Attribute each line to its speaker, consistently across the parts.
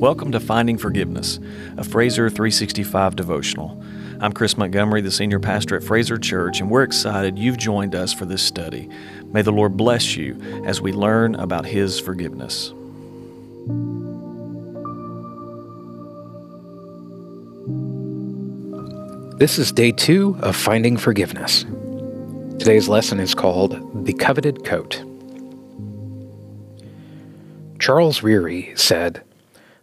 Speaker 1: Welcome to Finding Forgiveness, a Fraser 365 devotional. I'm Chris Montgomery, the senior pastor at Fraser Church, and we're excited you've joined us for this study. May the Lord bless you as we learn about His forgiveness.
Speaker 2: This is day two of Finding Forgiveness. Today's lesson is called The Coveted Coat. Charles Ryrie said,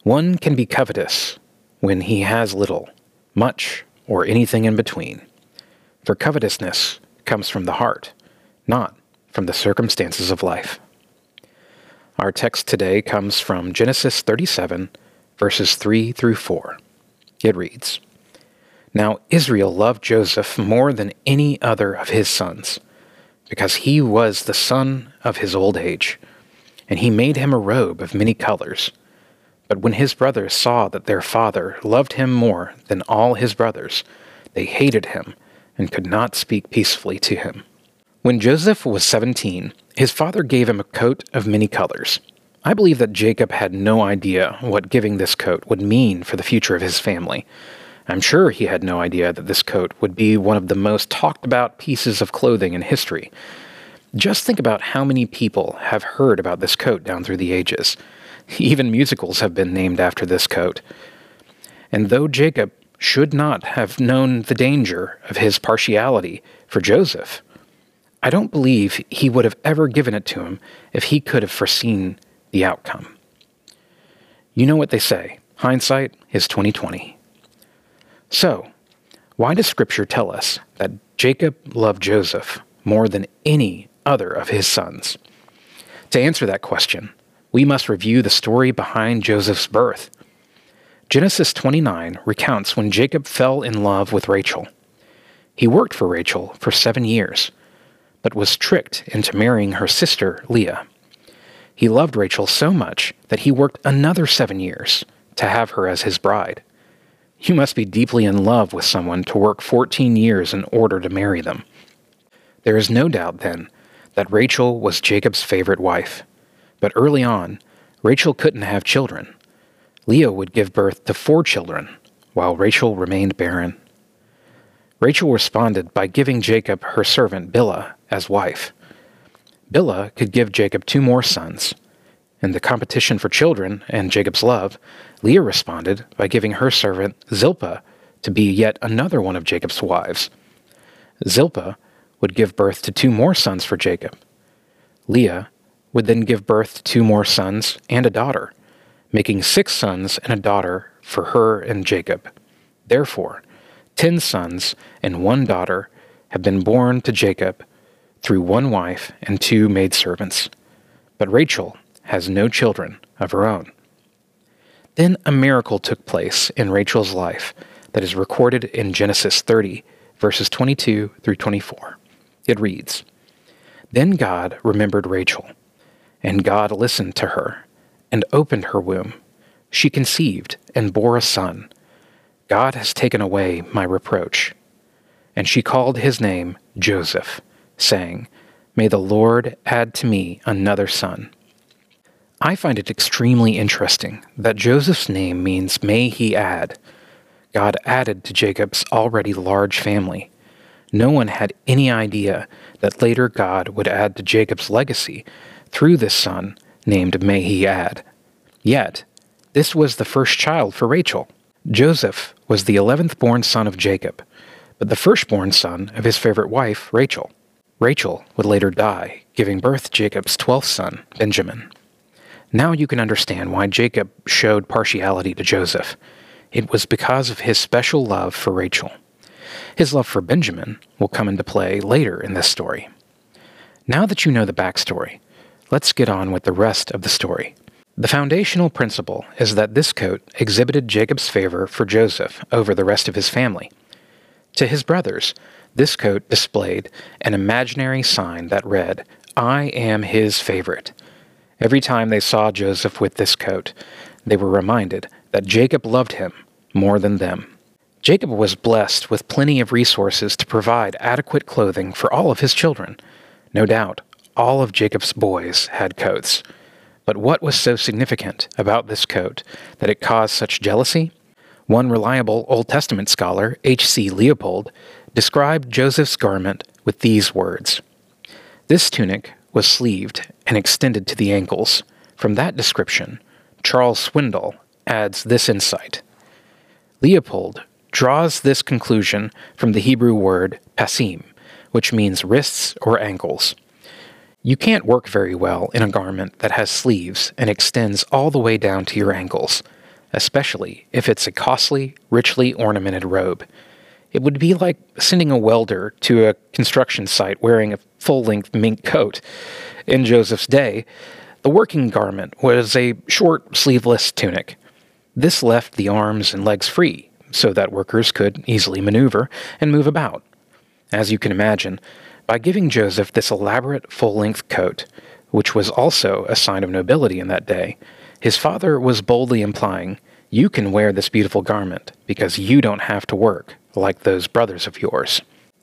Speaker 2: one can be covetous when he has little, much, or anything in between. For covetousness comes from the heart, not from the circumstances of life. Our text today comes from Genesis 37, verses 3 through 4. It reads Now Israel loved Joseph more than any other of his sons, because he was the son of his old age, and he made him a robe of many colors but when his brothers saw that their father loved him more than all his brothers, they hated him and could not speak peacefully to him. When Joseph was seventeen, his father gave him a coat of many colors. I believe that Jacob had no idea what giving this coat would mean for the future of his family. I'm sure he had no idea that this coat would be one of the most talked about pieces of clothing in history. Just think about how many people have heard about this coat down through the ages. Even musicals have been named after this coat. And though Jacob should not have known the danger of his partiality for Joseph, I don't believe he would have ever given it to him if he could have foreseen the outcome. You know what they say, hindsight is 2020. So, why does scripture tell us that Jacob loved Joseph more than any other of his sons? To answer that question, we must review the story behind Joseph's birth. Genesis 29 recounts when Jacob fell in love with Rachel. He worked for Rachel for seven years, but was tricked into marrying her sister, Leah. He loved Rachel so much that he worked another seven years to have her as his bride. You must be deeply in love with someone to work 14 years in order to marry them. There is no doubt, then, that Rachel was Jacob's favorite wife. But early on, Rachel couldn't have children. Leah would give birth to four children, while Rachel remained barren. Rachel responded by giving Jacob her servant Bilhah as wife. Bilhah could give Jacob two more sons. In the competition for children and Jacob's love, Leah responded by giving her servant Zilpah to be yet another one of Jacob's wives. Zilpah would give birth to two more sons for Jacob. Leah would then give birth to two more sons and a daughter, making six sons and a daughter for her and Jacob. Therefore, ten sons and one daughter have been born to Jacob through one wife and two maidservants. But Rachel has no children of her own. Then a miracle took place in Rachel's life that is recorded in Genesis 30, verses 22 through 24. It reads Then God remembered Rachel and God listened to her, and opened her womb. She conceived, and bore a son. God has taken away my reproach. And she called his name Joseph, saying, May the Lord add to me another son. I find it extremely interesting that Joseph's name means may he add. God added to Jacob's already large family. No one had any idea that later God would add to Jacob's legacy through this son named add. Yet, this was the first child for Rachel. Joseph was the eleventh born son of Jacob, but the firstborn son of his favorite wife, Rachel. Rachel would later die, giving birth to Jacob's twelfth son, Benjamin. Now you can understand why Jacob showed partiality to Joseph. It was because of his special love for Rachel. His love for Benjamin will come into play later in this story. Now that you know the backstory, Let's get on with the rest of the story. The foundational principle is that this coat exhibited Jacob's favor for Joseph over the rest of his family. To his brothers, this coat displayed an imaginary sign that read, I am his favorite. Every time they saw Joseph with this coat, they were reminded that Jacob loved him more than them. Jacob was blessed with plenty of resources to provide adequate clothing for all of his children. No doubt, all of Jacob's boys had coats. But what was so significant about this coat that it caused such jealousy? One reliable Old Testament scholar, H.C. Leupold, described Joseph's garment with these words This tunic was sleeved and extended to the ankles. From that description, Charles Swindoll adds this insight. Leupold draws this conclusion from the Hebrew word pasim, which means wrists or ankles. You can't work very well in a garment that has sleeves and extends all the way down to your ankles, especially if it's a costly, richly ornamented robe. It would be like sending a welder to a construction site wearing a full length mink coat. In Joseph's day, the working garment was a short, sleeveless tunic. This left the arms and legs free, so that workers could easily maneuver and move about. As you can imagine, by giving Joseph this elaborate full length coat, which was also a sign of nobility in that day, his father was boldly implying, You can wear this beautiful garment because you don't have to work like those brothers of yours.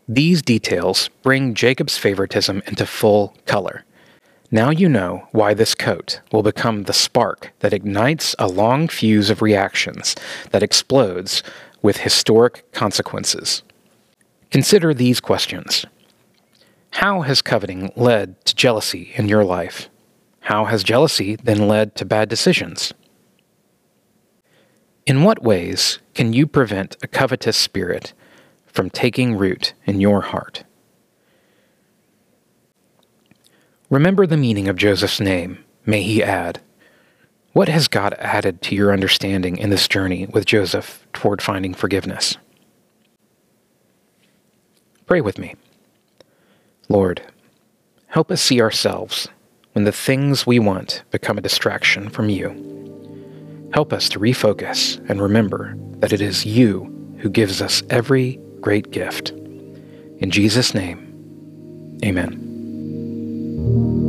Speaker 2: These details bring Jacob's favoritism into full color. Now you know why this coat will become the spark that ignites a long fuse of reactions that explodes with historic consequences. Consider these questions how has coveting led to jealousy in your life? How has jealousy then led to bad decisions? In what ways can you prevent a covetous spirit from taking root in your heart? Remember the meaning of Joseph's name, may he add. What has God added to your understanding in this journey with Joseph toward finding forgiveness? Pray with me. Lord, help us see ourselves when the things we want become a distraction from you. Help us to refocus and remember that it is you who gives us every great gift. In Jesus' name, amen thank you.